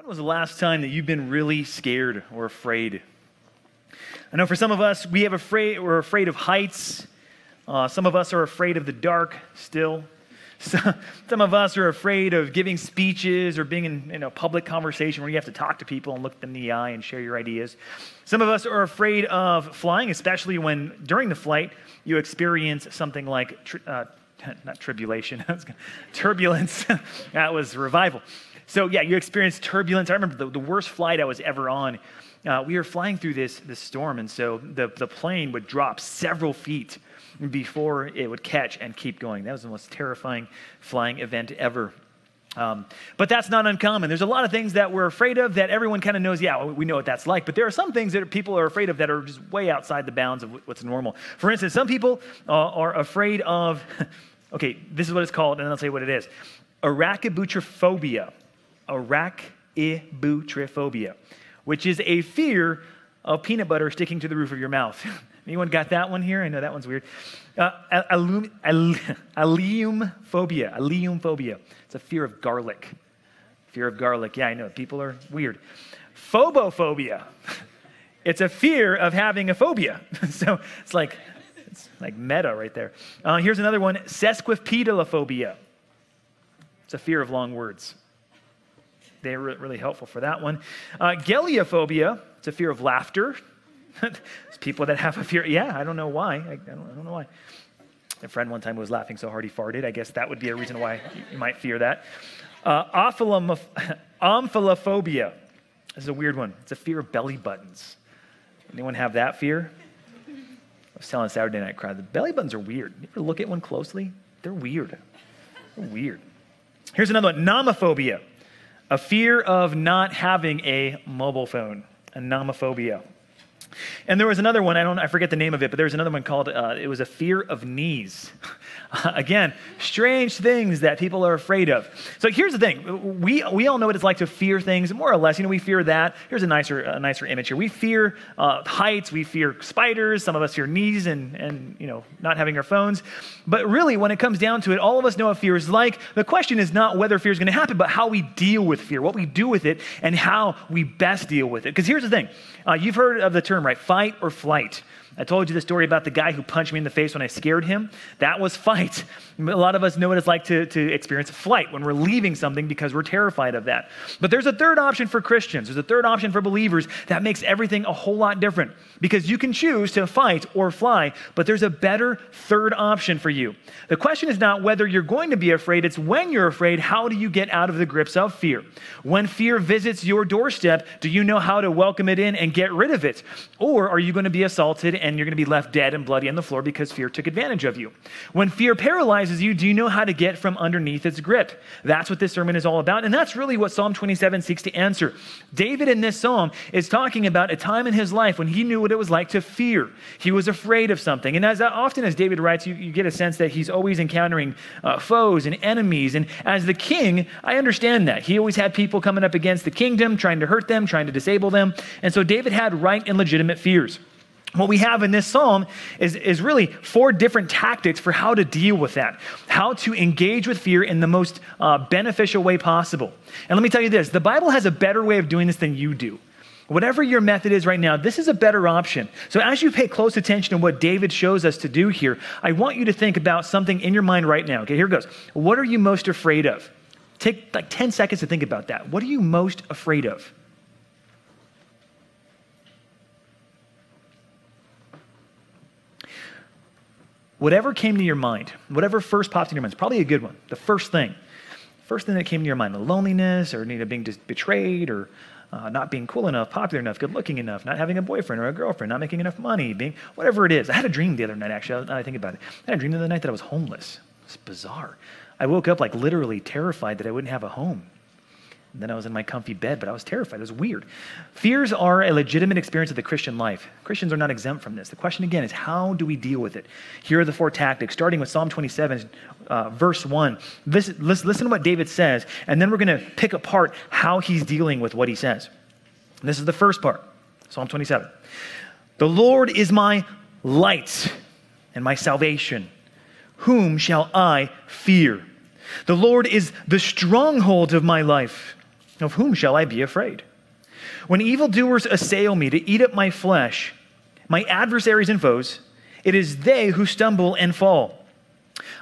When was the last time that you've been really scared or afraid? I know for some of us, we have afraid, we're afraid of heights. Uh, some of us are afraid of the dark still. Some of us are afraid of giving speeches or being in, in, a public conversation where you have to talk to people and look them in the eye and share your ideas. Some of us are afraid of flying, especially when during the flight you experience something like tri- uh, not tribulation, turbulence. that was revival. So, yeah, you experience turbulence. I remember the, the worst flight I was ever on. Uh, we were flying through this, this storm, and so the, the plane would drop several feet before it would catch and keep going. That was the most terrifying flying event ever. Um, but that's not uncommon. There's a lot of things that we're afraid of that everyone kind of knows, yeah, we know what that's like. But there are some things that people are afraid of that are just way outside the bounds of what's normal. For instance, some people uh, are afraid of, okay, this is what it's called, and I'll tell you what it is arachibutyrophobia. Arachibutyrophobia, which is a fear of peanut butter sticking to the roof of your mouth. Anyone got that one here? I know that one's weird. Uh, phobia. Allium phobia. It's a fear of garlic. Fear of garlic. Yeah, I know. People are weird. Phobophobia. It's a fear of having a phobia. so it's like, it's like meta right there. Uh, here's another one sesquipedalophobia. It's a fear of long words. They're really helpful for that one. Uh, geliophobia. It's a fear of laughter. There's people that have a fear. Yeah, I don't know why. I, I, don't, I don't, know why. A friend one time was laughing so hard he farted. I guess that would be a reason why you might fear that. Uh, omphalophobia. This is a weird one. It's a fear of belly buttons. Anyone have that fear? I was telling Saturday night crowd, the belly buttons are weird. You ever look at one closely? They're weird. They're weird. Here's another one nomophobia, a fear of not having a mobile phone, a nomophobia. And there was another one, I don't I forget the name of it, but there was another one called uh, it was a fear of knees. Again, strange things that people are afraid of. So here's the thing. We, we all know what it's like to fear things, more or less. You know, we fear that. Here's a nicer, a nicer image here. We fear uh, heights. We fear spiders. Some of us fear knees and, and, you know, not having our phones. But really, when it comes down to it, all of us know what fear is like. The question is not whether fear is going to happen, but how we deal with fear, what we do with it, and how we best deal with it. Because here's the thing. Uh, you've heard of the term, right? Fight or flight. I told you the story about the guy who punched me in the face when I scared him. That was fight. A lot of us know what it's like to, to experience flight when we're leaving something because we're terrified of that. But there's a third option for Christians. There's a third option for believers that makes everything a whole lot different because you can choose to fight or fly, but there's a better third option for you. The question is not whether you're going to be afraid, it's when you're afraid, how do you get out of the grips of fear? When fear visits your doorstep, do you know how to welcome it in and get rid of it? Or are you going to be assaulted and you're going to be left dead and bloody on the floor because fear took advantage of you? When fear paralyzes you, do you know how to get from underneath its grip? That's what this sermon is all about. And that's really what Psalm 27 seeks to answer. David in this psalm is talking about a time in his life when he knew what it was like to fear. He was afraid of something. And as often as David writes, you, you get a sense that he's always encountering uh, foes and enemies. And as the king, I understand that. He always had people coming up against the kingdom, trying to hurt them, trying to disable them. And so David had right and legitimate fears. What we have in this psalm is, is really four different tactics for how to deal with that, how to engage with fear in the most uh, beneficial way possible. And let me tell you this the Bible has a better way of doing this than you do. Whatever your method is right now, this is a better option. So, as you pay close attention to what David shows us to do here, I want you to think about something in your mind right now. Okay, here it goes. What are you most afraid of? Take like 10 seconds to think about that. What are you most afraid of? Whatever came to your mind, whatever first popped in your mind, it's probably a good one. The first thing. First thing that came to your mind, the loneliness or need of being betrayed or uh, not being cool enough, popular enough, good looking enough, not having a boyfriend or a girlfriend, not making enough money, being whatever it is. I had a dream the other night, actually, I think about it. I had a dream the other night that I was homeless. It's bizarre. I woke up like literally terrified that I wouldn't have a home. And then I was in my comfy bed, but I was terrified. It was weird. Fears are a legitimate experience of the Christian life. Christians are not exempt from this. The question again is how do we deal with it? Here are the four tactics, starting with Psalm 27, uh, verse 1. Listen, listen to what David says, and then we're going to pick apart how he's dealing with what he says. And this is the first part Psalm 27. The Lord is my light and my salvation. Whom shall I fear? The Lord is the stronghold of my life. Of whom shall I be afraid? When evildoers assail me to eat up my flesh, my adversaries and foes, it is they who stumble and fall.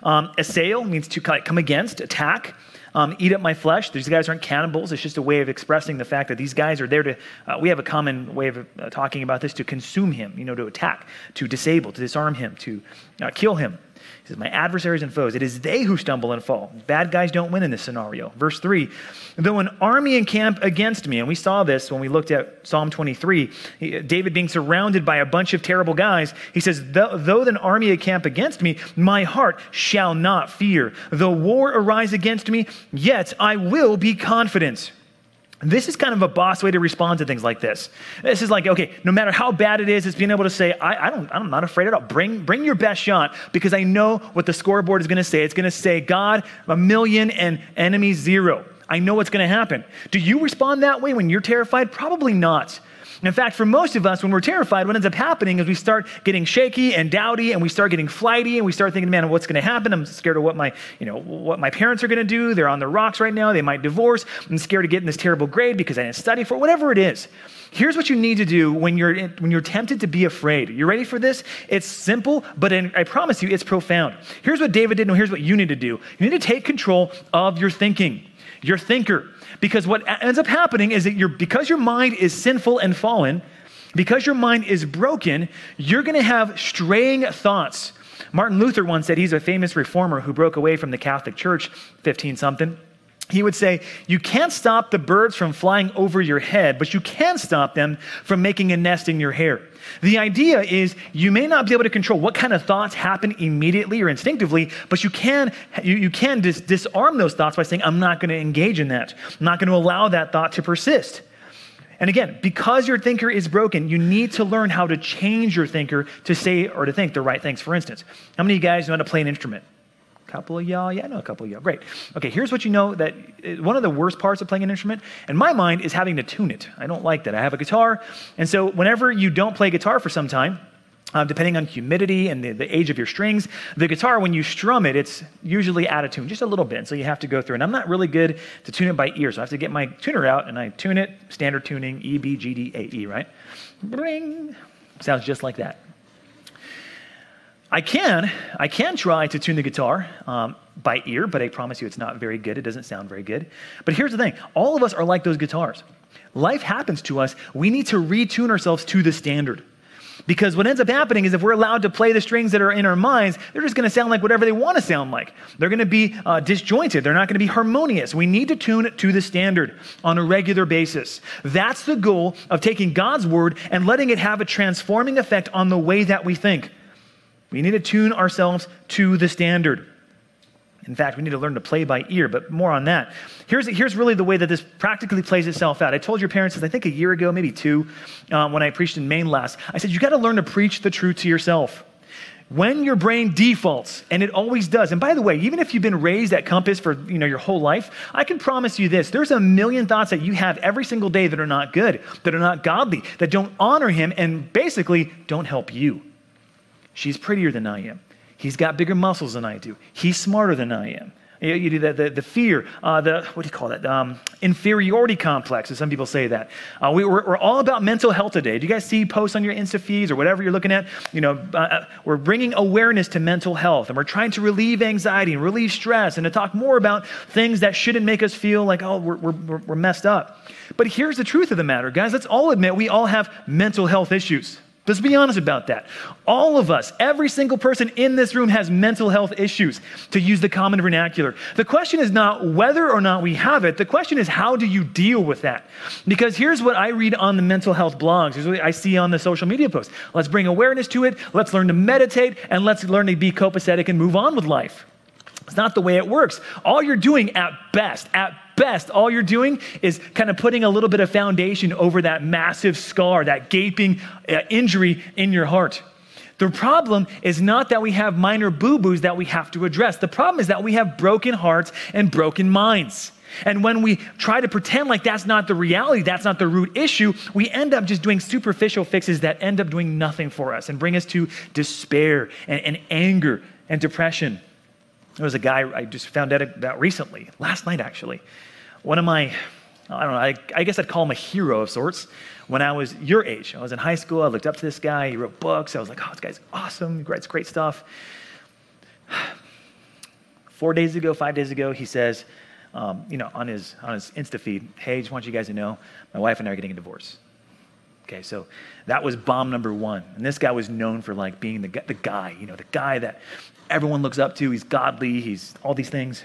Um, assail means to come against, attack, um, eat up my flesh. These guys aren't cannibals. It's just a way of expressing the fact that these guys are there to, uh, we have a common way of uh, talking about this, to consume him, you know, to attack, to disable, to disarm him, to uh, kill him. He says, My adversaries and foes, it is they who stumble and fall. Bad guys don't win in this scenario. Verse 3 Though an army encamp against me, and we saw this when we looked at Psalm 23, David being surrounded by a bunch of terrible guys, he says, Though an army encamp against me, my heart shall not fear. Though war arise against me, yet I will be confident. This is kind of a boss way to respond to things like this. This is like, okay, no matter how bad it is, it's being able to say, I, I don't, I'm not afraid at all. Bring, bring your best shot because I know what the scoreboard is going to say. It's going to say, God, a million and enemy zero. I know what's going to happen. Do you respond that way when you're terrified? Probably not. In fact, for most of us, when we're terrified, what ends up happening is we start getting shaky and dowdy, and we start getting flighty, and we start thinking, "Man, what's going to happen? I'm scared of what my, you know, what my parents are going to do. They're on the rocks right now. They might divorce. I'm scared of getting this terrible grade because I didn't study for it. Whatever it is." Here's what you need to do when you're, when you're tempted to be afraid. You ready for this? It's simple, but in, I promise you, it's profound. Here's what David did, and here's what you need to do. You need to take control of your thinking, your thinker. Because what ends up happening is that you're, because your mind is sinful and fallen, because your mind is broken, you're going to have straying thoughts. Martin Luther once said he's a famous reformer who broke away from the Catholic Church 15 something. He would say, You can't stop the birds from flying over your head, but you can stop them from making a nest in your hair. The idea is you may not be able to control what kind of thoughts happen immediately or instinctively, but you can, you, you can dis- disarm those thoughts by saying, I'm not going to engage in that. I'm not going to allow that thought to persist. And again, because your thinker is broken, you need to learn how to change your thinker to say or to think the right things. For instance, how many of you guys know how to play an instrument? Couple of y'all? Yeah, I know a couple of y'all. Great. Okay, here's what you know that uh, one of the worst parts of playing an instrument, in my mind, is having to tune it. I don't like that. I have a guitar, and so whenever you don't play guitar for some time, uh, depending on humidity and the, the, age of your strings, the guitar, when you strum it, it's usually out of tune, just a little bit. So you have to go through. And I'm not really good to tune it by ear, so I have to get my tuner out and I tune it, standard tuning, E, B, G, D, A, E, right? Bring. Sounds just like that. I can, I can try to tune the guitar um, by ear, but I promise you it's not very good. It doesn't sound very good. But here's the thing all of us are like those guitars. Life happens to us. We need to retune ourselves to the standard. Because what ends up happening is if we're allowed to play the strings that are in our minds, they're just going to sound like whatever they want to sound like. They're going to be uh, disjointed. They're not going to be harmonious. We need to tune to the standard on a regular basis. That's the goal of taking God's word and letting it have a transforming effect on the way that we think. We need to tune ourselves to the standard. In fact, we need to learn to play by ear, but more on that. Here's, here's really the way that this practically plays itself out. I told your parents, I think a year ago, maybe two, um, when I preached in Maine last, I said, you got to learn to preach the truth to yourself. When your brain defaults, and it always does, and by the way, even if you've been raised at Compass for you know, your whole life, I can promise you this there's a million thoughts that you have every single day that are not good, that are not godly, that don't honor Him, and basically don't help you. She's prettier than I am. He's got bigger muscles than I do. He's smarter than I am. You, you do that, the, the fear, uh, the, what do you call that? Um, inferiority complex, some people say that. Uh, we, are all about mental health today. Do you guys see posts on your Insta feeds or whatever you're looking at? You know, uh, uh, we're bringing awareness to mental health and we're trying to relieve anxiety and relieve stress and to talk more about things that shouldn't make us feel like, oh, we're, we're, we're messed up. But here's the truth of the matter, guys. Let's all admit we all have mental health issues. Let's be honest about that. All of us, every single person in this room has mental health issues, to use the common vernacular. The question is not whether or not we have it, the question is how do you deal with that? Because here's what I read on the mental health blogs, here's what I see on the social media posts. Let's bring awareness to it, let's learn to meditate, and let's learn to be copacetic and move on with life. It's not the way it works. All you're doing at best, at best, all you're doing is kind of putting a little bit of foundation over that massive scar, that gaping uh, injury in your heart. The problem is not that we have minor boo boos that we have to address. The problem is that we have broken hearts and broken minds. And when we try to pretend like that's not the reality, that's not the root issue, we end up just doing superficial fixes that end up doing nothing for us and bring us to despair and, and anger and depression. There was a guy I just found out about recently, last night actually. One of my I don't know, I, I guess I'd call him a hero of sorts when I was your age. I was in high school, I looked up to this guy, he wrote books, I was like, oh, this guy's awesome, he writes great stuff. Four days ago, five days ago, he says, um, you know, on his, on his Insta feed, hey, I just want you guys to know, my wife and I are getting a divorce. Okay, so that was bomb number one. And this guy was known for like being the, the guy, you know, the guy that everyone looks up to. He's godly, he's all these things.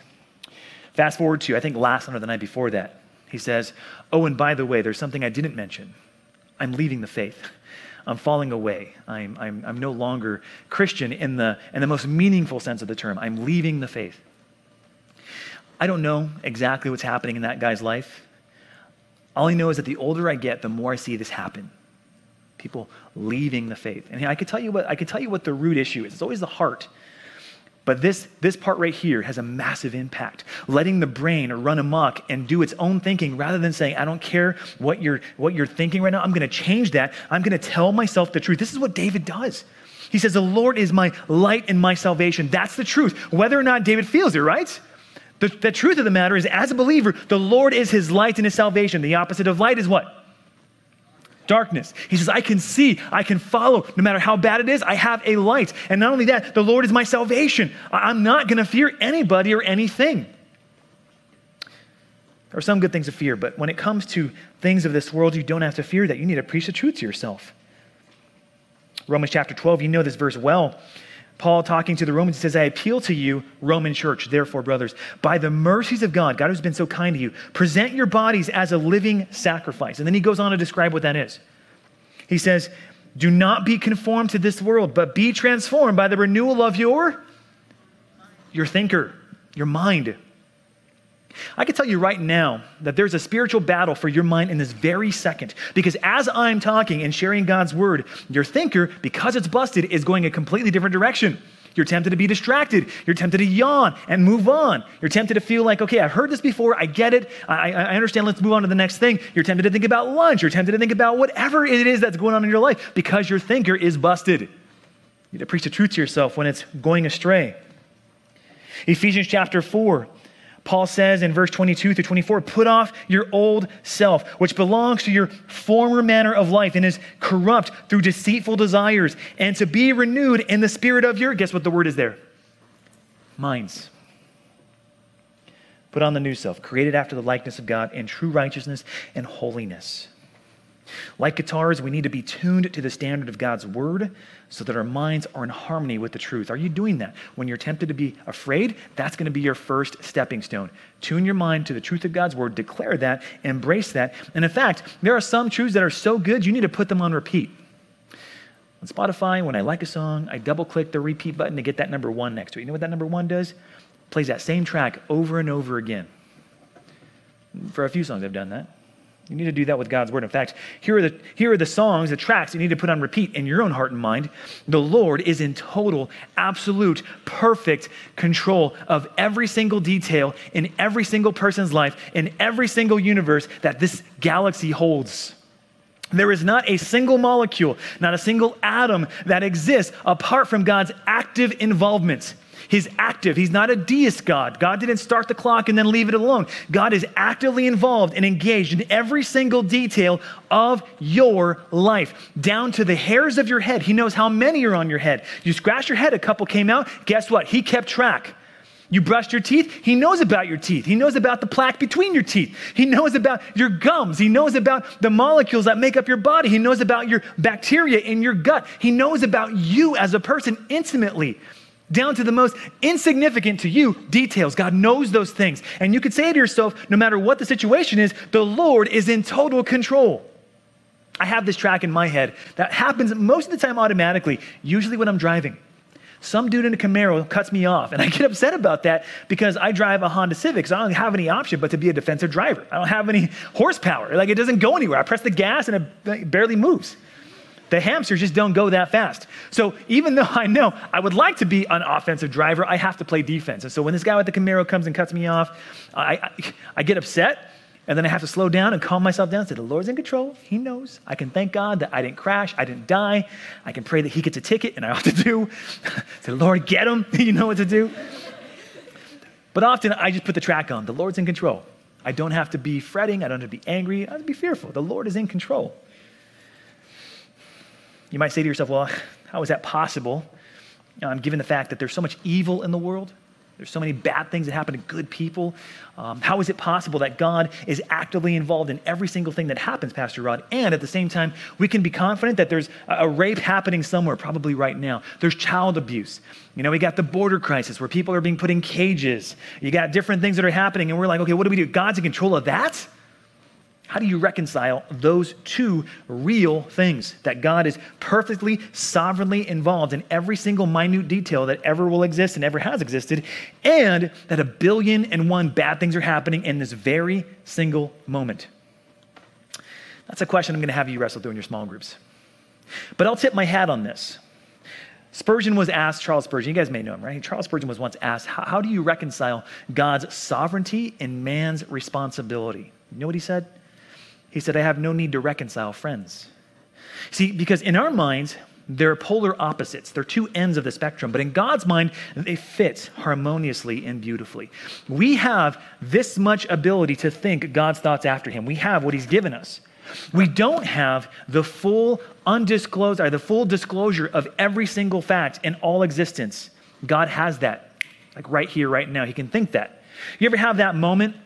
Fast forward to, I think, last night or the night before that. He says, Oh, and by the way, there's something I didn't mention. I'm leaving the faith. I'm falling away. I'm, I'm, I'm no longer Christian in the, in the most meaningful sense of the term. I'm leaving the faith. I don't know exactly what's happening in that guy's life. All I know is that the older I get, the more I see this happen. People leaving the faith. And I could tell you what I could tell you what the root issue is. It's always the heart. But this, this part right here has a massive impact. Letting the brain run amok and do its own thinking rather than saying, I don't care what you're, what you're thinking right now. I'm going to change that. I'm going to tell myself the truth. This is what David does. He says, The Lord is my light and my salvation. That's the truth. Whether or not David feels it, right? The, the truth of the matter is, as a believer, the Lord is his light and his salvation. The opposite of light is what? darkness. He says, I can see, I can follow, no matter how bad it is, I have a light. And not only that, the Lord is my salvation. I'm not going to fear anybody or anything. There are some good things to fear, but when it comes to things of this world, you don't have to fear that. You need to preach the truth to yourself. Romans chapter 12, you know this verse well. Paul talking to the Romans he says, I appeal to you, Roman church, therefore, brothers, by the mercies of God, God who's been so kind to you, present your bodies as a living sacrifice. And then he goes on to describe what that is. He says, Do not be conformed to this world, but be transformed by the renewal of your, your thinker, your mind. I can tell you right now that there's a spiritual battle for your mind in this very second. Because as I'm talking and sharing God's word, your thinker, because it's busted, is going a completely different direction. You're tempted to be distracted. You're tempted to yawn and move on. You're tempted to feel like, okay, I've heard this before. I get it. I, I understand. Let's move on to the next thing. You're tempted to think about lunch. You're tempted to think about whatever it is that's going on in your life because your thinker is busted. You need to preach the truth to yourself when it's going astray. Ephesians chapter 4 Paul says in verse 22 through 24, put off your old self, which belongs to your former manner of life and is corrupt through deceitful desires, and to be renewed in the spirit of your, guess what the word is there? Minds. Put on the new self, created after the likeness of God in true righteousness and holiness. Like guitars, we need to be tuned to the standard of God's word so that our minds are in harmony with the truth. Are you doing that? When you're tempted to be afraid, that's going to be your first stepping stone. Tune your mind to the truth of God's word, declare that, embrace that. And in fact, there are some truths that are so good, you need to put them on repeat. On Spotify, when I like a song, I double click the repeat button to get that number one next to it. You know what that number one does? plays that same track over and over again. For a few songs, I've done that. You need to do that with God's word. In fact, here are the, here are the songs, the tracks you need to put on repeat in your own heart and mind. The Lord is in total, absolute, perfect control of every single detail in every single person's life, in every single universe that this galaxy holds. There is not a single molecule, not a single atom that exists apart from God's active involvement. He's active. He's not a deist God. God didn't start the clock and then leave it alone. God is actively involved and engaged in every single detail of your life, down to the hairs of your head. He knows how many are on your head. You scratch your head, a couple came out. Guess what? He kept track. You brushed your teeth, he knows about your teeth. He knows about the plaque between your teeth. He knows about your gums. He knows about the molecules that make up your body. He knows about your bacteria in your gut. He knows about you as a person intimately down to the most insignificant to you details. God knows those things. And you could say to yourself, no matter what the situation is, the Lord is in total control. I have this track in my head that happens most of the time automatically, usually when I'm driving. Some dude in a Camaro cuts me off, and I get upset about that because I drive a Honda Civic, so I don't have any option but to be a defensive driver. I don't have any horsepower. Like it doesn't go anywhere. I press the gas and it barely moves. The hamsters just don't go that fast. So even though I know I would like to be an offensive driver, I have to play defense. And so when this guy with the Camaro comes and cuts me off, I, I, I get upset. And then I have to slow down and calm myself down. Say, the Lord's in control. He knows. I can thank God that I didn't crash. I didn't die. I can pray that He gets a ticket, and I ought to do. Say, Lord, get him. you know what to do. But often I just put the track on. The Lord's in control. I don't have to be fretting. I don't have to be angry. I don't have to be fearful. The Lord is in control. You might say to yourself, well, how is that possible? Um, given the fact that there's so much evil in the world, there's so many bad things that happen to good people. Um, how is it possible that God is actively involved in every single thing that happens, Pastor Rod? And at the same time, we can be confident that there's a, a rape happening somewhere, probably right now. There's child abuse. You know, we got the border crisis where people are being put in cages. You got different things that are happening, and we're like, okay, what do we do? God's in control of that? How do you reconcile those two real things? That God is perfectly, sovereignly involved in every single minute detail that ever will exist and ever has existed, and that a billion and one bad things are happening in this very single moment? That's a question I'm going to have you wrestle through in your small groups. But I'll tip my hat on this. Spurgeon was asked, Charles Spurgeon, you guys may know him, right? Charles Spurgeon was once asked, How, how do you reconcile God's sovereignty and man's responsibility? You know what he said? He said, I have no need to reconcile friends. See, because in our minds, they're polar opposites. They're two ends of the spectrum, but in God's mind, they fit harmoniously and beautifully. We have this much ability to think God's thoughts after Him. We have what He's given us. We don't have the full undisclosed, or the full disclosure of every single fact in all existence. God has that, like right here, right now. He can think that. You ever have that moment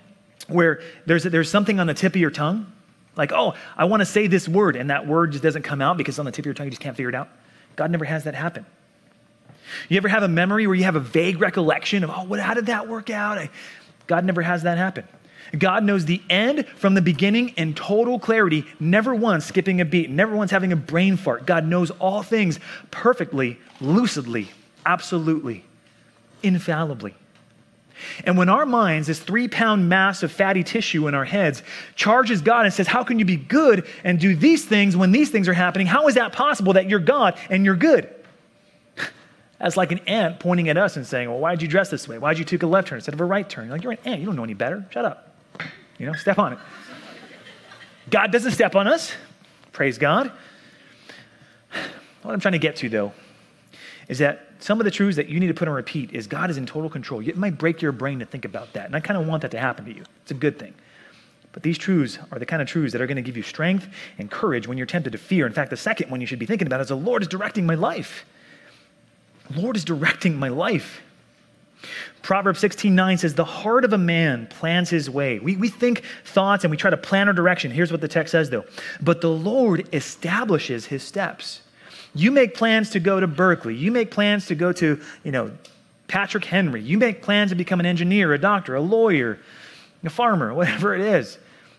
where there's, there's something on the tip of your tongue? Like, oh, I want to say this word, and that word just doesn't come out because on the tip of your tongue, you just can't figure it out. God never has that happen. You ever have a memory where you have a vague recollection of, oh, what, how did that work out? I, God never has that happen. God knows the end from the beginning in total clarity, never once skipping a beat, never once having a brain fart. God knows all things perfectly, lucidly, absolutely, infallibly. And when our minds, this three pound mass of fatty tissue in our heads, charges God and says, How can you be good and do these things when these things are happening? How is that possible that you're God and you're good? That's like an ant pointing at us and saying, Well, why did you dress this way? Why did you take a left turn instead of a right turn? You're like, You're an ant. You don't know any better. Shut up. You know, step on it. God doesn't step on us. Praise God. What I'm trying to get to, though, is that some of the truths that you need to put on repeat is God is in total control. It might break your brain to think about that. And I kind of want that to happen to you. It's a good thing. But these truths are the kind of truths that are going to give you strength and courage when you're tempted to fear. In fact, the second one you should be thinking about is the Lord is directing my life. Lord is directing my life. Proverbs 16 9 says, The heart of a man plans his way. We, we think thoughts and we try to plan our direction. Here's what the text says, though. But the Lord establishes his steps. You make plans to go to Berkeley. You make plans to go to, you know, Patrick Henry. You make plans to become an engineer, a doctor, a lawyer, a farmer, whatever it is.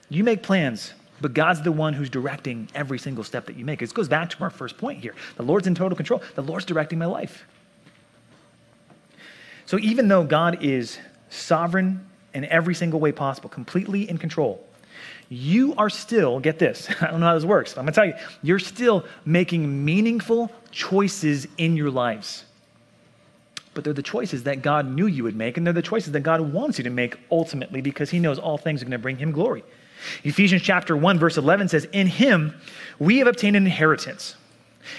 You make plans, but God's the one who's directing every single step that you make. This goes back to our first point here. The Lord's in total control. The Lord's directing my life. So even though God is sovereign in every single way possible, completely in control, you are still, get this, I don't know how this works, I'm gonna tell you, you're still making meaningful choices in your lives. But they're the choices that God knew you would make, and they're the choices that God wants you to make ultimately because He knows all things are gonna bring Him glory. Ephesians chapter 1, verse 11 says, In Him we have obtained an inheritance,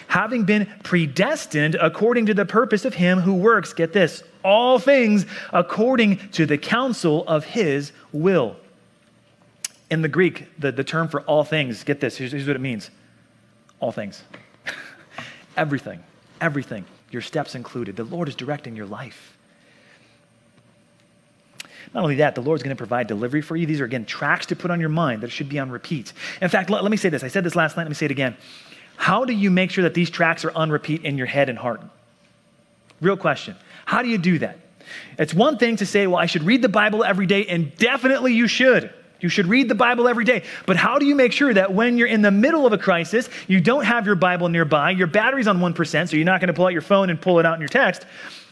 having been predestined according to the purpose of Him who works, get this, all things according to the counsel of His will in the Greek, the, the term for all things, get this, here's, here's what it means all things. everything, everything, your steps included. The Lord is directing your life. Not only that, the Lord's going to provide delivery for you. These are, again, tracks to put on your mind that should be on repeat. In fact, let, let me say this. I said this last night. Let me say it again. How do you make sure that these tracks are on repeat in your head and heart? Real question. How do you do that? It's one thing to say, well, I should read the Bible every day, and definitely you should. You should read the Bible every day. But how do you make sure that when you're in the middle of a crisis, you don't have your Bible nearby, your battery's on 1%, so you're not going to pull out your phone and pull it out in your text?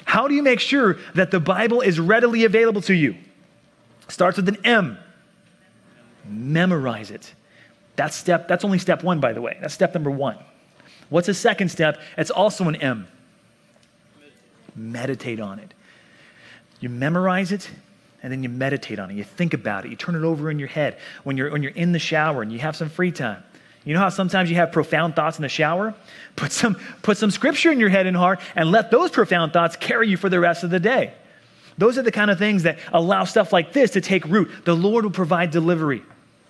How do you make sure that the Bible is readily available to you? Starts with an M. Memorize it. That's step that's only step 1 by the way. That's step number 1. What's the second step? It's also an M. Meditate on it. You memorize it, and then you meditate on it. You think about it. You turn it over in your head when you're, when you're in the shower and you have some free time. You know how sometimes you have profound thoughts in the shower? Put some, put some scripture in your head and heart and let those profound thoughts carry you for the rest of the day. Those are the kind of things that allow stuff like this to take root. The Lord will provide delivery.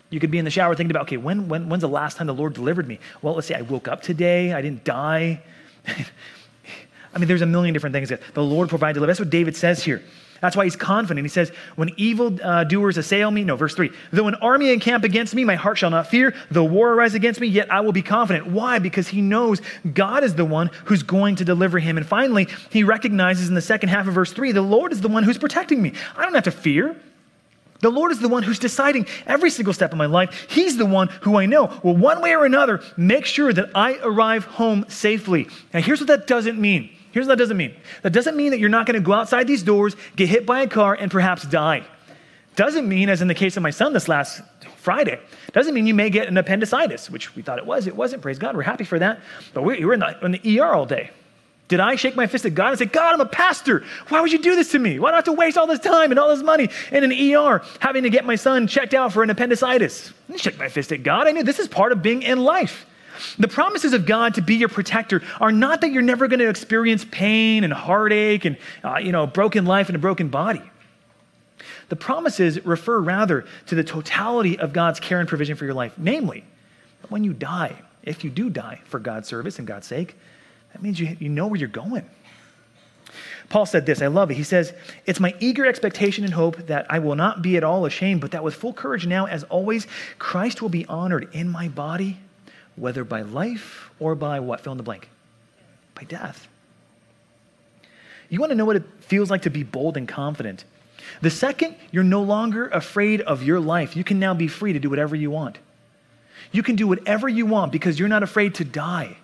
You could be in the shower thinking about, okay, when, when, when's the last time the Lord delivered me? Well, let's say I woke up today, I didn't die. I mean, there's a million different things that the Lord provides deliverance. That's what David says here. That's why he's confident. He says, When evil uh, doers assail me, no, verse 3, though an army encamp against me, my heart shall not fear. Though war arise against me, yet I will be confident. Why? Because he knows God is the one who's going to deliver him. And finally, he recognizes in the second half of verse 3, the Lord is the one who's protecting me. I don't have to fear. The Lord is the one who's deciding every single step of my life. He's the one who I know will, one way or another, make sure that I arrive home safely. Now, here's what that doesn't mean Here's what that doesn't mean that doesn't mean that you're not going to go outside these doors, get hit by a car, and perhaps die. Doesn't mean, as in the case of my son this last Friday, doesn't mean you may get an appendicitis, which we thought it was. It wasn't. Praise God. We're happy for that. But we, were in the, in the ER all day. Did I shake my fist at God and say, God, I'm a pastor. Why would you do this to me? Why do I have to waste all this time and all this money in an ER having to get my son checked out for an appendicitis? I shake my fist at God. I knew this is part of being in life. The promises of God to be your protector are not that you're never going to experience pain and heartache and, uh, you know, broken life and a broken body. The promises refer rather to the totality of God's care and provision for your life. Namely, when you die, if you do die for God's service and God's sake, that means you, you know where you're going. Paul said this, I love it. He says, It's my eager expectation and hope that I will not be at all ashamed, but that with full courage now, as always, Christ will be honored in my body whether by life or by what? Fill in the blank. By death. You want to know what it feels like to be bold and confident. The second you're no longer afraid of your life, you can now be free to do whatever you want. You can do whatever you want because you're not afraid to die.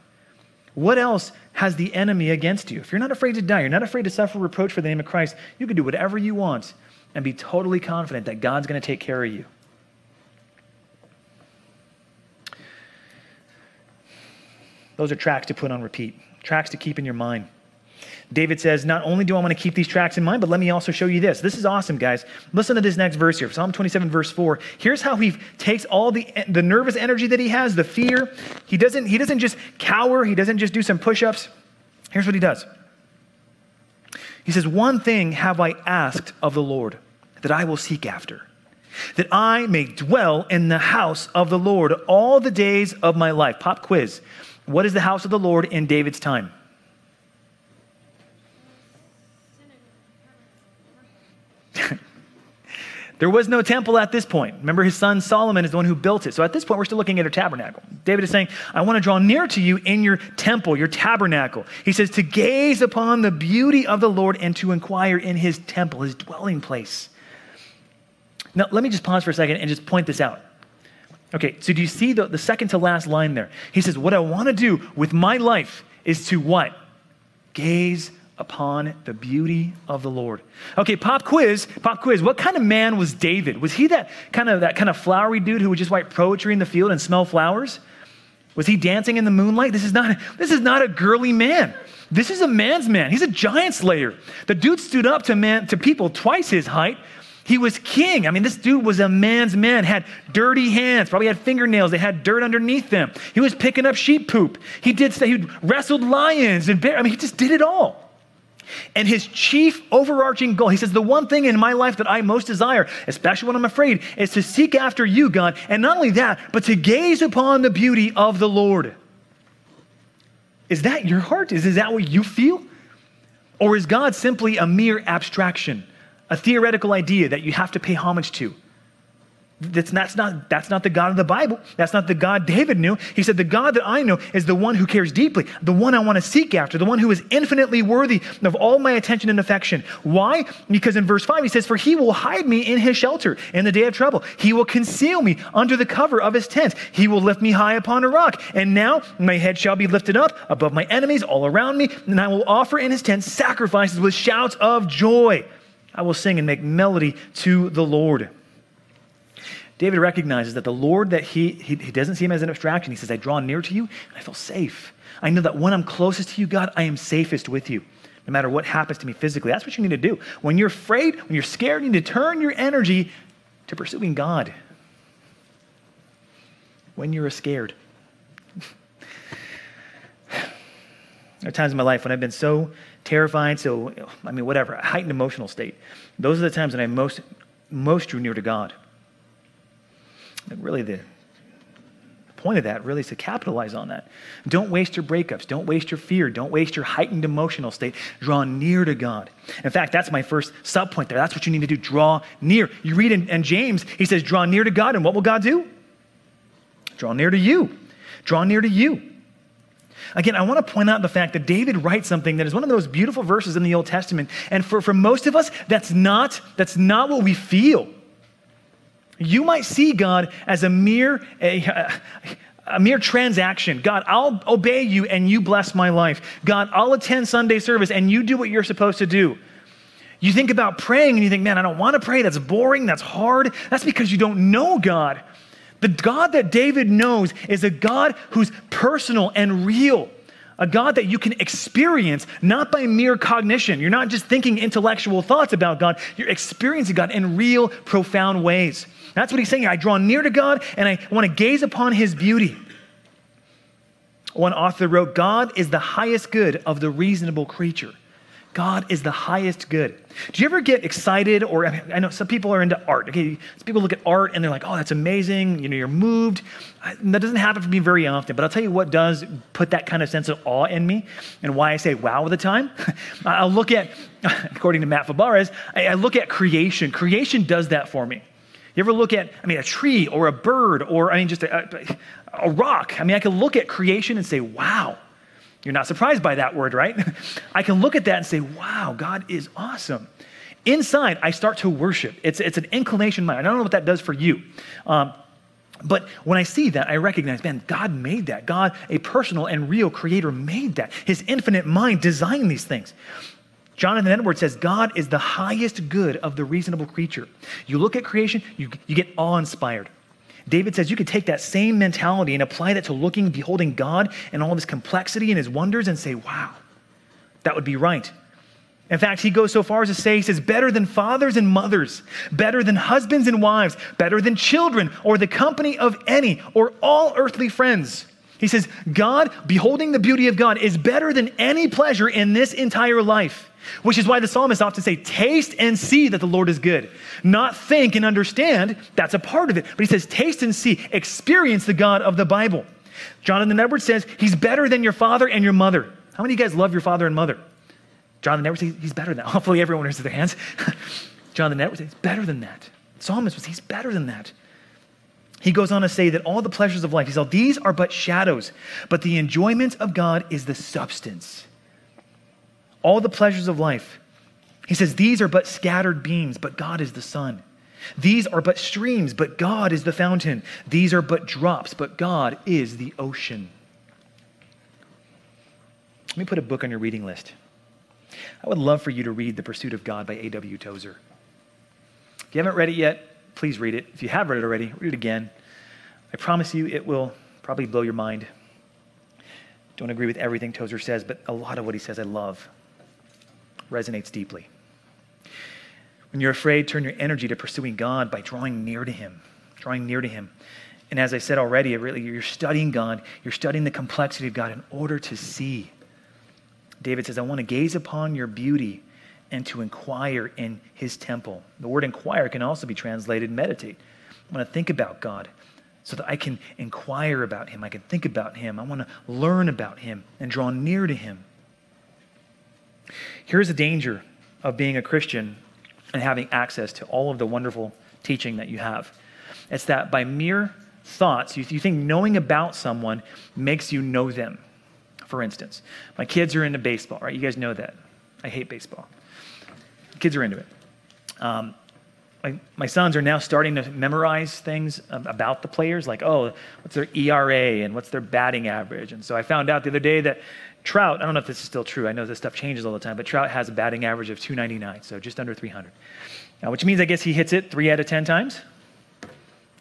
What else has the enemy against you? If you're not afraid to die, you're not afraid to suffer reproach for the name of Christ, you can do whatever you want and be totally confident that God's going to take care of you. Those are tracks to put on repeat, tracks to keep in your mind. David says, Not only do I want to keep these tracks in mind, but let me also show you this. This is awesome, guys. Listen to this next verse here Psalm 27, verse 4. Here's how he takes all the, the nervous energy that he has, the fear. He doesn't, he doesn't just cower, he doesn't just do some push ups. Here's what he does He says, One thing have I asked of the Lord that I will seek after, that I may dwell in the house of the Lord all the days of my life. Pop quiz. What is the house of the Lord in David's time? there was no temple at this point. Remember, his son Solomon is the one who built it. So at this point, we're still looking at a tabernacle. David is saying, I want to draw near to you in your temple, your tabernacle. He says, to gaze upon the beauty of the Lord and to inquire in his temple, his dwelling place. Now, let me just pause for a second and just point this out. Okay, so do you see the, the second to last line there? He says, What I want to do with my life is to what? Gaze upon the beauty of the Lord. Okay, pop quiz, pop quiz. What kind of man was David? Was he that kind of that kind of flowery dude who would just write poetry in the field and smell flowers? Was he dancing in the moonlight? This is not this is not a girly man. This is a man's man. He's a giant slayer. The dude stood up to man to people twice his height he was king. I mean, this dude was a man's man, had dirty hands, probably had fingernails. They had dirt underneath them. He was picking up sheep poop. He did say he wrestled lions and bears. I mean, he just did it all. And his chief overarching goal, he says, the one thing in my life that I most desire, especially when I'm afraid, is to seek after you, God. And not only that, but to gaze upon the beauty of the Lord. Is that your heart? Is, is that what you feel? Or is God simply a mere abstraction? A theoretical idea that you have to pay homage to. That's, that's, not, that's not the God of the Bible. That's not the God David knew. He said, The God that I know is the one who cares deeply, the one I want to seek after, the one who is infinitely worthy of all my attention and affection. Why? Because in verse 5, he says, For he will hide me in his shelter in the day of trouble. He will conceal me under the cover of his tent. He will lift me high upon a rock. And now my head shall be lifted up above my enemies all around me, and I will offer in his tent sacrifices with shouts of joy. I will sing and make melody to the Lord. David recognizes that the Lord, that he, he, he, doesn't see him as an abstraction. He says, I draw near to you and I feel safe. I know that when I'm closest to you, God, I am safest with you, no matter what happens to me physically. That's what you need to do. When you're afraid, when you're scared, you need to turn your energy to pursuing God. When you're scared. There are times in my life when I've been so terrified, so, I mean, whatever, heightened emotional state. Those are the times that I most, most drew near to God. And really, the point of that really is to capitalize on that. Don't waste your breakups. Don't waste your fear. Don't waste your heightened emotional state. Draw near to God. In fact, that's my first sub point there. That's what you need to do. Draw near. You read in, in James, he says, Draw near to God, and what will God do? Draw near to you. Draw near to you. Again, I want to point out the fact that David writes something that is one of those beautiful verses in the Old Testament. And for, for most of us, that's not, that's not what we feel. You might see God as a mere, a, a mere transaction. God, I'll obey you and you bless my life. God, I'll attend Sunday service and you do what you're supposed to do. You think about praying and you think, man, I don't want to pray. That's boring. That's hard. That's because you don't know God. The God that David knows is a God who's personal and real, a God that you can experience not by mere cognition. You're not just thinking intellectual thoughts about God, you're experiencing God in real, profound ways. That's what he's saying. I draw near to God and I want to gaze upon his beauty. One author wrote, God is the highest good of the reasonable creature. God is the highest good. Do you ever get excited? Or I know some people are into art. Okay, some people look at art and they're like, "Oh, that's amazing!" You know, you're moved. That doesn't happen for me very often, but I'll tell you what does put that kind of sense of awe in me, and why I say "wow" all the time. I'll look at, according to Matt Fabares, I look at creation. Creation does that for me. You ever look at, I mean, a tree or a bird or I mean, just a, a rock? I mean, I can look at creation and say, "Wow." You're not surprised by that word, right? I can look at that and say, wow, God is awesome. Inside, I start to worship. It's, it's an inclination mind. I don't know what that does for you. Um, but when I see that, I recognize, man, God made that. God, a personal and real creator, made that. His infinite mind designed these things. Jonathan Edwards says, God is the highest good of the reasonable creature. You look at creation, you, you get awe inspired. David says you could take that same mentality and apply that to looking, beholding God and all of his complexity and his wonders and say, wow, that would be right. In fact, he goes so far as to say, he says, better than fathers and mothers, better than husbands and wives, better than children or the company of any or all earthly friends. He says, God, beholding the beauty of God, is better than any pleasure in this entire life. Which is why the psalmist often say, taste and see that the Lord is good. Not think and understand, that's a part of it. But he says, taste and see, experience the God of the Bible. Jonathan Edwards says, he's better than your father and your mother. How many of you guys love your father and mother? Jonathan Edwards says, he's better than that. Hopefully everyone raises their hands. Jonathan Edwards says, he's better than that. Psalmist was, he's better than that. He goes on to say that all the pleasures of life, he said, these are but shadows, but the enjoyment of God is the substance all the pleasures of life. He says, These are but scattered beams, but God is the sun. These are but streams, but God is the fountain. These are but drops, but God is the ocean. Let me put a book on your reading list. I would love for you to read The Pursuit of God by A.W. Tozer. If you haven't read it yet, please read it. If you have read it already, read it again. I promise you it will probably blow your mind. Don't agree with everything Tozer says, but a lot of what he says I love resonates deeply. When you're afraid, turn your energy to pursuing God by drawing near to Him, drawing near to Him. And as I said already, really, you're studying God, you're studying the complexity of God in order to see. David says, I want to gaze upon your beauty and to inquire in his temple. The word inquire can also be translated meditate. I want to think about God so that I can inquire about him. I can think about him. I want to learn about him and draw near to him. Here's the danger of being a Christian and having access to all of the wonderful teaching that you have it's that by mere thoughts, you, you think knowing about someone makes you know them. For instance, my kids are into baseball, right? You guys know that. I hate baseball. Kids are into it. Um, my, my sons are now starting to memorize things about the players, like, oh, what's their ERA and what's their batting average. And so I found out the other day that Trout, I don't know if this is still true. I know this stuff changes all the time, but Trout has a batting average of 299, so just under 300. Now, which means I guess he hits it three out of 10 times.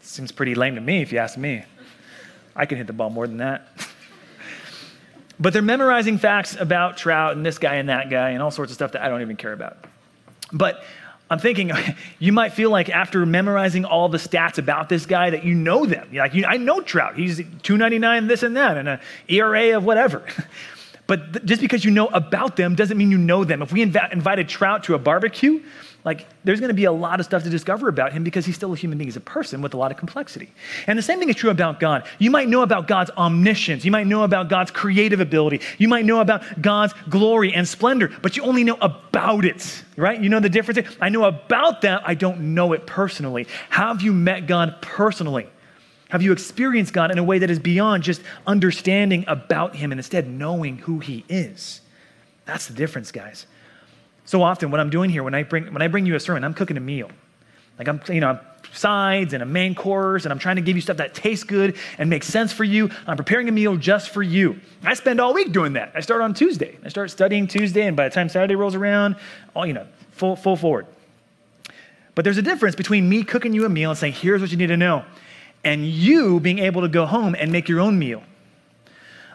Seems pretty lame to me, if you ask me. I can hit the ball more than that. but they're memorizing facts about Trout and this guy and that guy and all sorts of stuff that I don't even care about. But I'm thinking you might feel like after memorizing all the stats about this guy that you know them. You're like, I know Trout. He's 299, this and that, and an ERA of whatever. But th- just because you know about them doesn't mean you know them. If we inv- invited Trout to a barbecue, like there's going to be a lot of stuff to discover about him because he's still a human being. He's a person with a lot of complexity. And the same thing is true about God. You might know about God's omniscience. You might know about God's creative ability. You might know about God's glory and splendor, but you only know about it, right? You know the difference? I know about that. I don't know it personally. Have you met God personally? Have you experienced God in a way that is beyond just understanding about Him and instead knowing who He is? That's the difference, guys. So often, what I'm doing here when I bring when I bring you a sermon, I'm cooking a meal. Like I'm, you know, sides and a main course, and I'm trying to give you stuff that tastes good and makes sense for you. I'm preparing a meal just for you. I spend all week doing that. I start on Tuesday. I start studying Tuesday, and by the time Saturday rolls around, all you know, full full forward. But there's a difference between me cooking you a meal and saying, "Here's what you need to know." And you being able to go home and make your own meal.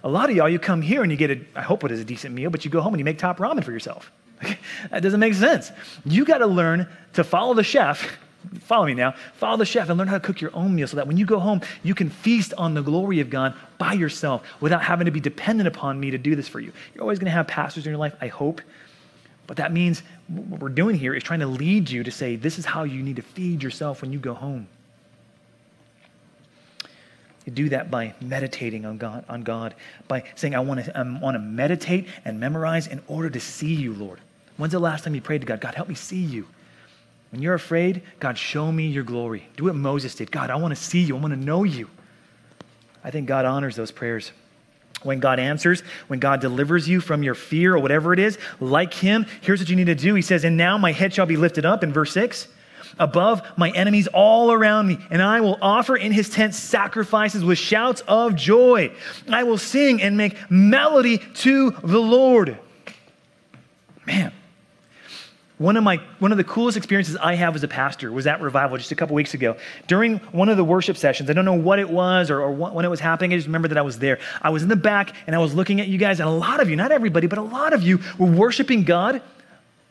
A lot of y'all, you come here and you get a, I hope it is a decent meal, but you go home and you make top ramen for yourself. that doesn't make sense. You got to learn to follow the chef. Follow me now. Follow the chef and learn how to cook your own meal so that when you go home, you can feast on the glory of God by yourself without having to be dependent upon me to do this for you. You're always going to have pastors in your life, I hope. But that means what we're doing here is trying to lead you to say, this is how you need to feed yourself when you go home. You do that by meditating on God, on God by saying, I want to I want to meditate and memorize in order to see you, Lord. When's the last time you prayed to God? God, help me see you. When you're afraid, God, show me your glory. Do what Moses did. God, I want to see you. I want to know you. I think God honors those prayers. When God answers, when God delivers you from your fear or whatever it is, like Him, here's what you need to do. He says, And now my head shall be lifted up in verse 6 above my enemies all around me, and I will offer in his tent sacrifices with shouts of joy. I will sing and make melody to the Lord. Man, one of my one of the coolest experiences I have as a pastor was at revival just a couple weeks ago. During one of the worship sessions, I don't know what it was or, or what, when it was happening. I just remember that I was there. I was in the back and I was looking at you guys, and a lot of you, not everybody, but a lot of you were worshiping God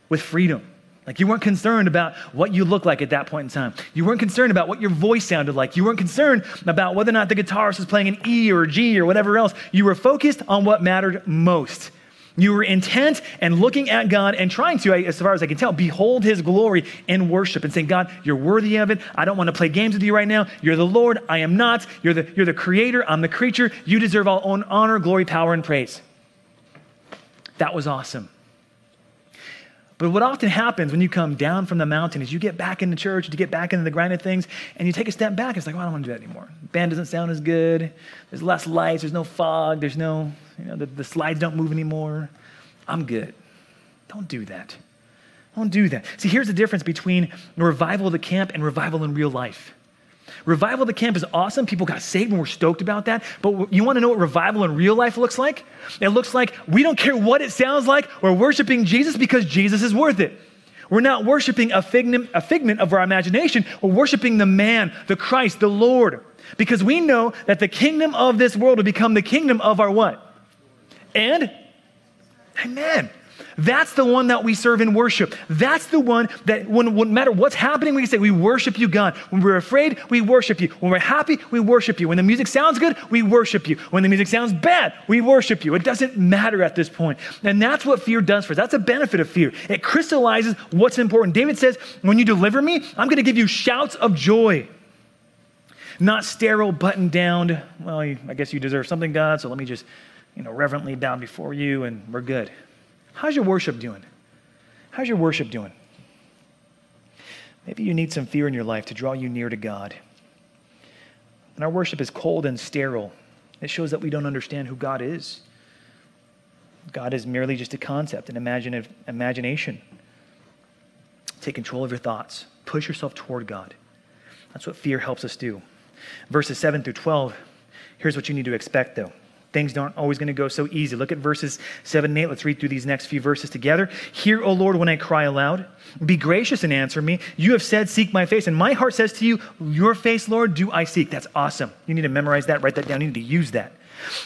with freedom. Like you weren't concerned about what you looked like at that point in time. You weren't concerned about what your voice sounded like. You weren't concerned about whether or not the guitarist was playing an E or a G or whatever else. You were focused on what mattered most. You were intent and looking at God and trying to, as far as I can tell, behold his glory in worship and saying, God, you're worthy of it. I don't want to play games with you right now. You're the Lord. I am not. You're the, you're the creator. I'm the creature. You deserve all honor, glory, power, and praise. That was awesome. But what often happens when you come down from the mountain is you get back into church, you get back into the grind of things, and you take a step back. It's like, well, I don't want to do that anymore. Band doesn't sound as good. There's less lights. There's no fog. There's no, you know, the, the slides don't move anymore. I'm good. Don't do that. Don't do that. See, here's the difference between revival of the camp and revival in real life. Revival of the camp is awesome. People got saved and we're stoked about that. But you want to know what revival in real life looks like? It looks like we don't care what it sounds like. We're worshiping Jesus because Jesus is worth it. We're not worshiping a figment, a figment of our imagination. We're worshiping the man, the Christ, the Lord. Because we know that the kingdom of this world will become the kingdom of our what? And, amen. That's the one that we serve in worship. That's the one that, when, no matter what's happening, we say, We worship you, God. When we're afraid, we worship you. When we're happy, we worship you. When the music sounds good, we worship you. When the music sounds bad, we worship you. It doesn't matter at this point. And that's what fear does for us. That's a benefit of fear. It crystallizes what's important. David says, When you deliver me, I'm going to give you shouts of joy. Not sterile, buttoned down. Well, I guess you deserve something, God, so let me just, you know, reverently bow before you and we're good. How's your worship doing? How's your worship doing? Maybe you need some fear in your life to draw you near to God. When our worship is cold and sterile, it shows that we don't understand who God is. God is merely just a concept, an imaginative imagination. Take control of your thoughts. Push yourself toward God. That's what fear helps us do. Verses 7 through 12, here's what you need to expect, though. Things aren't always going to go so easy. Look at verses 7 and 8. Let's read through these next few verses together. Hear, O Lord, when I cry aloud. Be gracious and answer me. You have said, Seek my face. And my heart says to you, Your face, Lord, do I seek. That's awesome. You need to memorize that, write that down. You need to use that.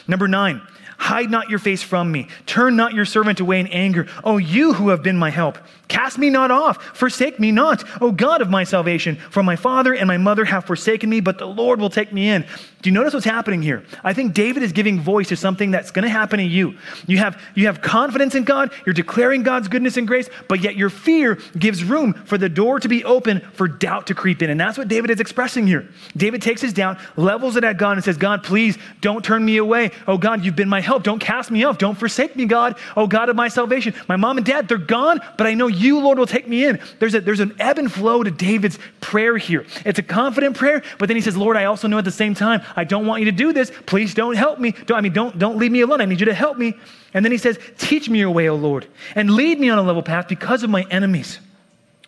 Number nine, hide not your face from me. Turn not your servant away in anger. O you who have been my help, cast me not off. Forsake me not, O God of my salvation. For my father and my mother have forsaken me, but the Lord will take me in. Do you notice what's happening here? I think David is giving voice to something that's going to happen to you. You have, you have confidence in God, you're declaring God's goodness and grace, but yet your fear gives room for the door to be open for doubt to creep in. And that's what David is expressing here. David takes his doubt, levels it at God, and says, God, please don't turn me away. Oh, God, you've been my help. Don't cast me off. Don't forsake me, God. Oh, God of my salvation. My mom and dad, they're gone, but I know you, Lord, will take me in. There's, a, there's an ebb and flow to David's prayer here. It's a confident prayer, but then he says, Lord, I also know at the same time, I don't want you to do this. Please don't help me. Don't, I mean, don't, don't leave me alone. I need you to help me. And then he says, Teach me your way, O Lord, and lead me on a level path because of my enemies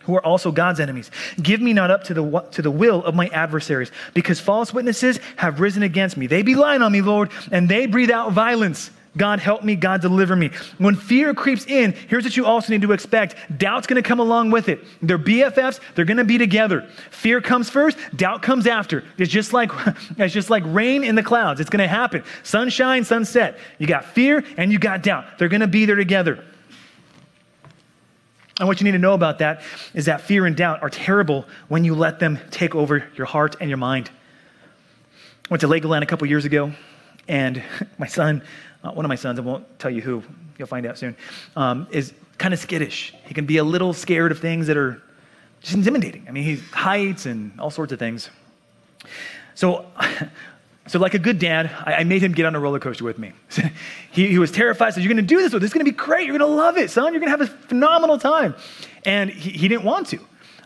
who are also God's enemies. Give me not up to the, to the will of my adversaries, because false witnesses have risen against me. They be lying on me, Lord, and they breathe out violence. God help me, God deliver me. When fear creeps in, here's what you also need to expect doubt's gonna come along with it. They're BFFs, they're gonna be together. Fear comes first, doubt comes after. It's just like, it's just like rain in the clouds. It's gonna happen. Sunshine, sunset. You got fear and you got doubt. They're gonna be there together. And what you need to know about that is that fear and doubt are terrible when you let them take over your heart and your mind. I went to Legoland a couple years ago, and my son uh, one of my sons, I won't tell you who, you'll find out soon, um, is kind of skittish. He can be a little scared of things that are just intimidating. I mean, he heights and all sorts of things. So, so like a good dad, I, I made him get on a roller coaster with me. he, he was terrified. Said, "You're going to do this. This is going to be great. You're going to love it, son. You're going to have a phenomenal time." And he, he didn't want to.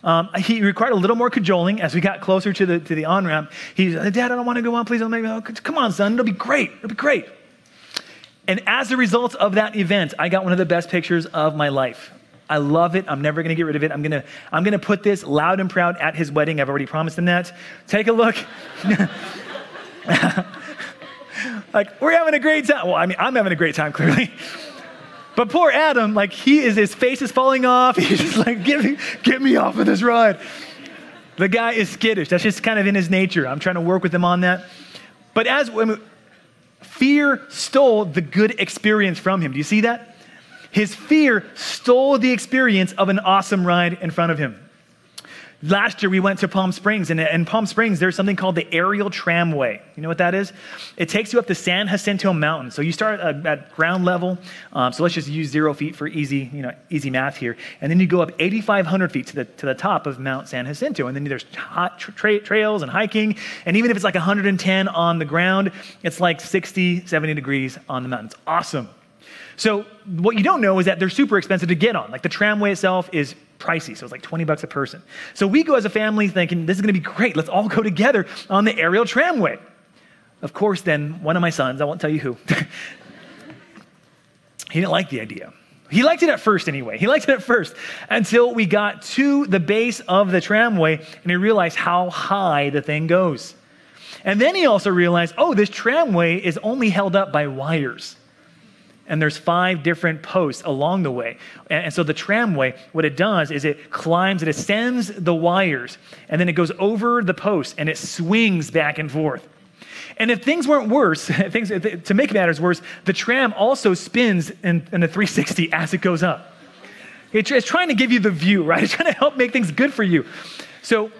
Um, he required a little more cajoling as we got closer to the to the on ramp. He said, "Dad, I don't want to go on. Please don't make me. Oh, come on, son. It'll be great. It'll be great." And as a result of that event, I got one of the best pictures of my life. I love it. I'm never going to get rid of it. I'm going to I'm going to put this loud and proud at his wedding. I've already promised him that. Take a look. like we're having a great time. Well, I mean, I'm having a great time clearly. But poor Adam, like he is his face is falling off. He's just like, "Get me get me off of this ride." The guy is skittish. That's just kind of in his nature. I'm trying to work with him on that. But as Fear stole the good experience from him. Do you see that? His fear stole the experience of an awesome ride in front of him. Last year, we went to Palm Springs, and in Palm Springs, there's something called the aerial tramway. You know what that is? It takes you up the San Jacinto Mountain. So you start at ground level. Um, so let's just use zero feet for easy, you know, easy math here. And then you go up 8,500 feet to the, to the top of Mount San Jacinto. And then there's hot tra- trails and hiking. And even if it's like 110 on the ground, it's like 60, 70 degrees on the mountain. It's awesome. So what you don't know is that they're super expensive to get on. Like the tramway itself is pricey, so it's like 20 bucks a person. So we go as a family thinking, this is gonna be great. Let's all go together on the aerial tramway. Of course, then one of my sons, I won't tell you who, he didn't like the idea. He liked it at first anyway. He liked it at first until we got to the base of the tramway and he realized how high the thing goes. And then he also realized, oh, this tramway is only held up by wires and there's five different posts along the way. And, and, so the tramway, what it does is it climbs, it ascends the wires, and then it goes over the posts and it swings back and forth. And if things weren't worse, things, to make matters worse, the tram also spins in, in a 360 as it goes up. It's trying to give you the view, right? It's trying to help make things good for you. So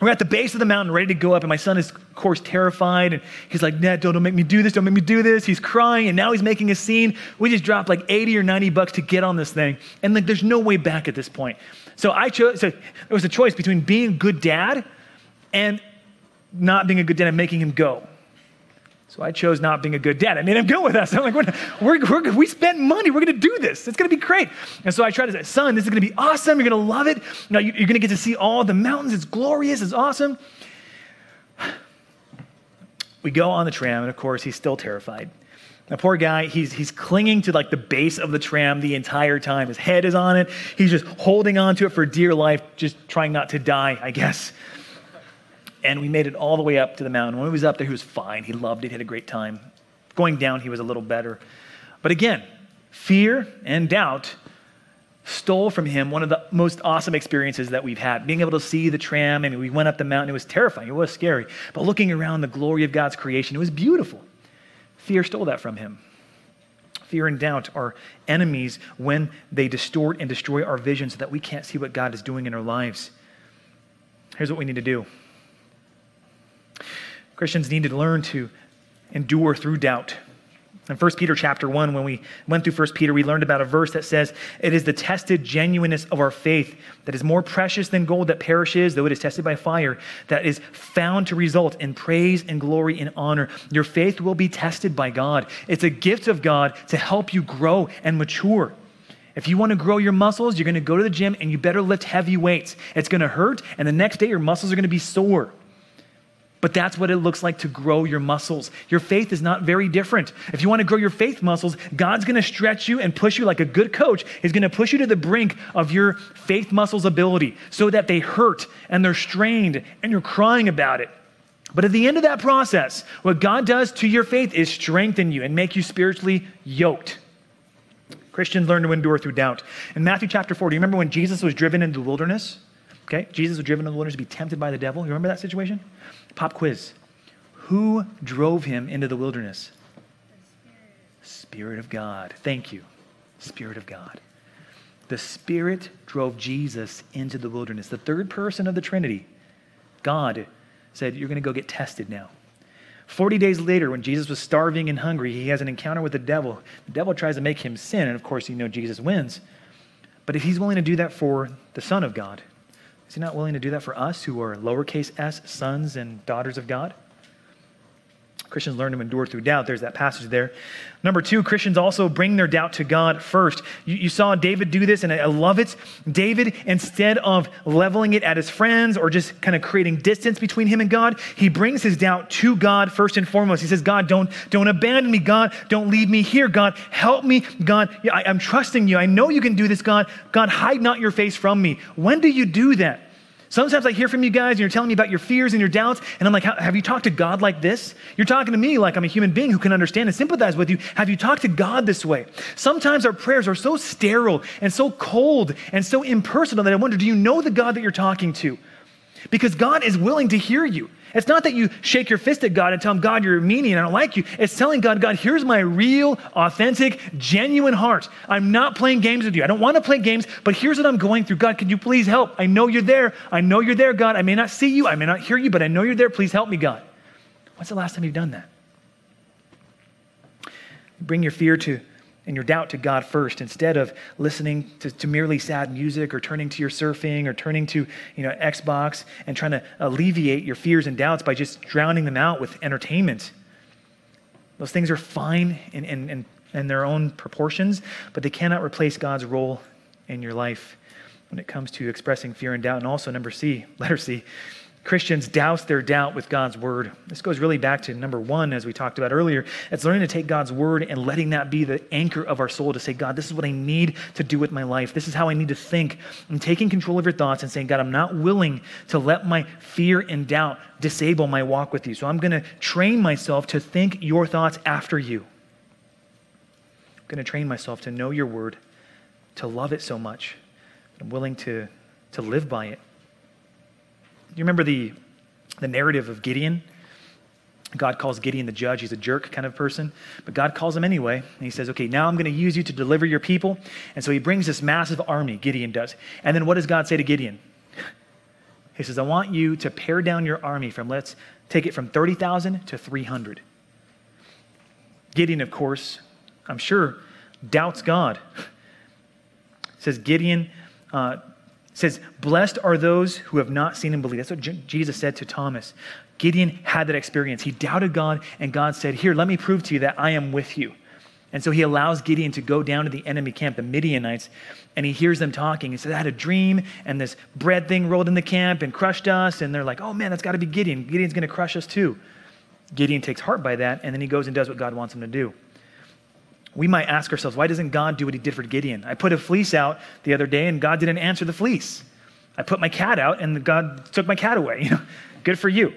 we're at the base of the mountain, ready to go up, and my son is, of course, terrified. And he's like, Dad, don't, don't make me do this. Don't make me do this. He's crying, and now he's making a scene. We just dropped like 80 or 90 bucks to get on this thing. And like, there's no way back at this point. So I chose, so there was a choice between being a good dad and not being a good dad and making him go. So I chose not being a good dad. I made him go with us. I'm like, we're, we're, we're, we spent money. We're going to do this. It's going to be great. And so I tried to say, son, this is going to be awesome. You're going to love it. You know, you're going to get to see all the mountains. It's glorious. It's awesome. We go on the tram, and of course, he's still terrified. The poor guy, he's, he's clinging to like the base of the tram the entire time. His head is on it. He's just holding on to it for dear life, just trying not to die, I guess and we made it all the way up to the mountain. When he was up there, he was fine. He loved it, he had a great time. Going down, he was a little better. But again, fear and doubt stole from him one of the most awesome experiences that we've had. Being able to see the tram, I mean, we went up the mountain, it was terrifying, it was scary. But looking around the glory of God's creation, it was beautiful. Fear stole that from him. Fear and doubt are enemies when they distort and destroy our vision so that we can't see what God is doing in our lives. Here's what we need to do Christians need to learn to endure through doubt. In 1 Peter chapter 1, when we went through 1 Peter, we learned about a verse that says, It is the tested genuineness of our faith that is more precious than gold that perishes, though it is tested by fire, that is found to result in praise and glory and honor. Your faith will be tested by God. It's a gift of God to help you grow and mature. If you want to grow your muscles, you're going to go to the gym and you better lift heavy weights. It's going to hurt, and the next day your muscles are going to be sore. But that's what it looks like to grow your muscles. Your faith is not very different. If you want to grow your faith muscles, God's going to stretch you and push you like a good coach. He's going to push you to the brink of your faith muscles' ability so that they hurt and they're strained and you're crying about it. But at the end of that process, what God does to your faith is strengthen you and make you spiritually yoked. Christians learn to endure through doubt. In Matthew chapter 4, do you remember when Jesus was driven into the wilderness? Okay, Jesus was driven into the wilderness to be tempted by the devil. You remember that situation? Pop quiz. Who drove him into the wilderness? The Spirit of God. Thank you. Spirit of God. The Spirit drove Jesus into the wilderness. The third person of the Trinity, God, said, You're going to go get tested now. 40 days later, when Jesus was starving and hungry, he has an encounter with the devil. The devil tries to make him sin, and of course, you know Jesus wins. But if he's willing to do that for the Son of God, is he not willing to do that for us who are lowercase s, sons and daughters of God? Christians learn to endure through doubt. There's that passage there. Number two, Christians also bring their doubt to God first. You, you, saw David do this, and I love it. David, instead of leveling it at his friends or just kind of creating distance between him and God, he brings his doubt to God first and foremost. He says, God, don't, don't abandon me. God, don't leave me here. God, help me. God, I, I'm trusting you. I know you can do this, God. God, hide not your face from me. When do you do that? Sometimes I hear from you guys and you're telling me about your fears and your doubts, and I'm like, have you talked to God like this? You're talking to me like I'm a human being who can understand and sympathize with you. Have you talked to God this way? Sometimes our prayers are so sterile and so cold and so impersonal that I wonder, do you know the God that you're talking to? Because God is willing to hear you. It's not that you shake your fist at God and tell him, God, you're meanie and I don't like you. It's telling God, God, here's my real, authentic, genuine heart. I'm not playing games with you. I don't want to play games, but here's what I'm going through. God, could you please help? I know you're there. I know you're there, God. I may not see you. I may not hear you, but I know you're there. Please help me, God. When's the last time you've done that? Bring your fear to and your doubt to God first instead of listening to, to, merely sad music or turning to your surfing or turning to you know, Xbox and trying to alleviate your fears and doubts by just drowning them out with entertainment. Those things are fine in, in, in, in their own proportions, but they cannot replace God's role in your life when it comes to expressing fear and doubt. And also, number C, letter C, Christians douse their doubt with God's word. This goes really back to number one, as we talked about earlier. It's learning to take God's word and letting that be the anchor of our soul to say, God, this is what I need to do with my life. This is how I need to think. And taking control of your thoughts and saying, God, I'm not willing to let my fear and doubt disable my walk with you. So I'm going to train myself to think your thoughts after you. I'm going to train myself to know your word, to love it so much. I'm willing to, to live by it you remember the, the narrative of Gideon? God calls Gideon the judge. He's a jerk kind of person, but God calls him anyway. And he says, Okay, now I'm going to use you to deliver your people. And so he brings this massive army, Gideon does. And then what does God say to Gideon? He says, I want you to pare down your army from, let's take it from 30,000 to 300. Gideon, of course, I'm sure, doubts God. says, Gideon, uh, says, Blessed are those who have not seen and believed. That's what Jesus said to Thomas. Gideon had that experience. He doubted God, and God said, Here, let me prove to you that I am with you. And so he allows Gideon to go down to the enemy camp, the Midianites, and he hears them talking. He says, I had a dream, and this bread thing rolled in the camp and crushed us. And they're like, Oh man, that's got to be Gideon. Gideon's going to crush us too. Gideon takes heart by that, and then he goes and does what God wants him to do we might ask ourselves, why doesn't God do what he did for Gideon? I put a fleece out the other day and God didn't answer the fleece. I put my cat out and God took my cat away. You know, good for you.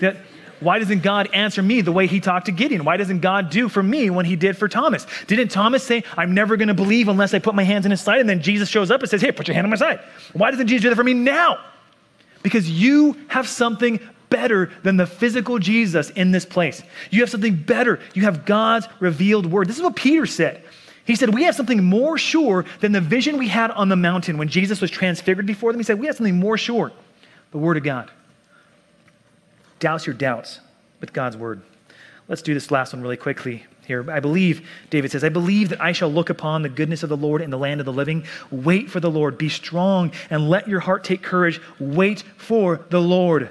That, why doesn't God answer me the way he talked to Gideon? Why doesn't God do for me when he did for Thomas? Didn't Thomas say, I'm never going to believe unless I put my hands in his side? And then Jesus shows up and says, Hey, put your hand on my side. Why doesn't Jesus do that for me now? Because you have something better than the physical Jesus in this place. You have something better. You have God's revealed word. This is what Peter said. He said, We have something more sure than the vision we had on the mountain when Jesus was transfigured before them. He said, We have something more sure the word of God. Douse your doubts with God's word. Let's do this last one really quickly here. I believe, David says, I believe that I shall look upon the goodness of the Lord in the land of the living. Wait for the Lord. Be strong and let your heart take courage. Wait for the Lord.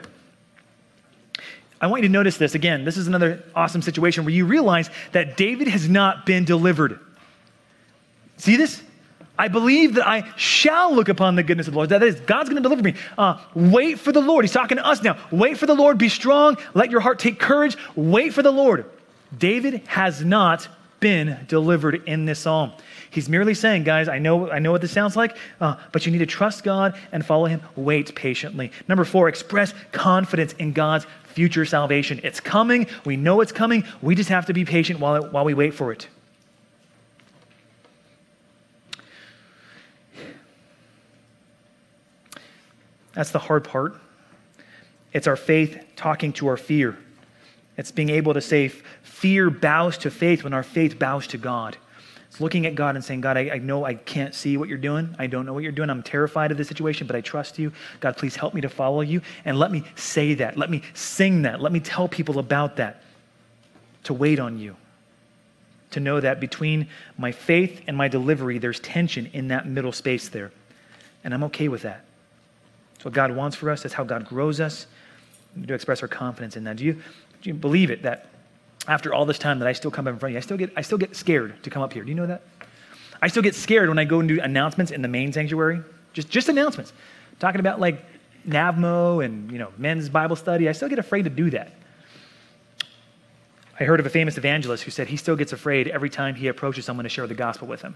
I want you to notice this again. This is another awesome situation where you realize that David has not been delivered. See this? I believe that I shall look upon the goodness of the Lord. That is, God's going to deliver me. Uh, wait for the Lord. He's talking to us now. Wait for the Lord. Be strong. Let your heart take courage. Wait for the Lord. David has not been delivered in this psalm. He's merely saying, guys, I know, I know what this sounds like, uh, but you need to trust God and follow Him. Wait patiently. Number four, express confidence in God's future salvation. It's coming. We know it's coming. We just have to be patient while, while we wait for it. That's the hard part. It's our faith talking to our fear. It's being able to say, fear bows to faith when our faith bows to God. It's looking at God and saying, God, I, I, know I can't see what you're doing. I don't know what you're doing. I'm terrified of this situation, but I trust you. God, please help me to follow you. And let me say that. Let me sing that. Let me tell people about that. To wait on you. To know that between my faith and my delivery, there's tension in that middle space there. And I'm okay with that. It's what God wants for us. That's how God grows us. We do express our confidence in that. Do you, do you believe it that after all this time that I still come up in front of you, I still get, I still get scared to come up here? Do you know that? I still get scared when I go and do announcements in the main sanctuary. Just, just announcements. Talking about like NAVMO and, you know, men's Bible study. I still get afraid to do that. I heard of a famous evangelist who said he still gets afraid every time he approaches someone to share the gospel with him.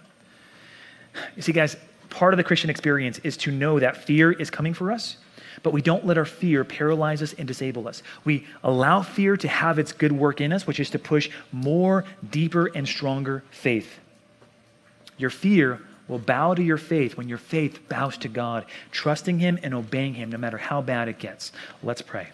You see, guys, part of the Christian experience is to know that fear is coming for us, but we don't let our fear paralyze us and disable us. We allow fear to have its good work in us, which is to push more, deeper, and stronger faith. Your fear will bow to your faith when your faith bows to God, trusting Him and obeying Him no matter how bad it gets. Let's pray.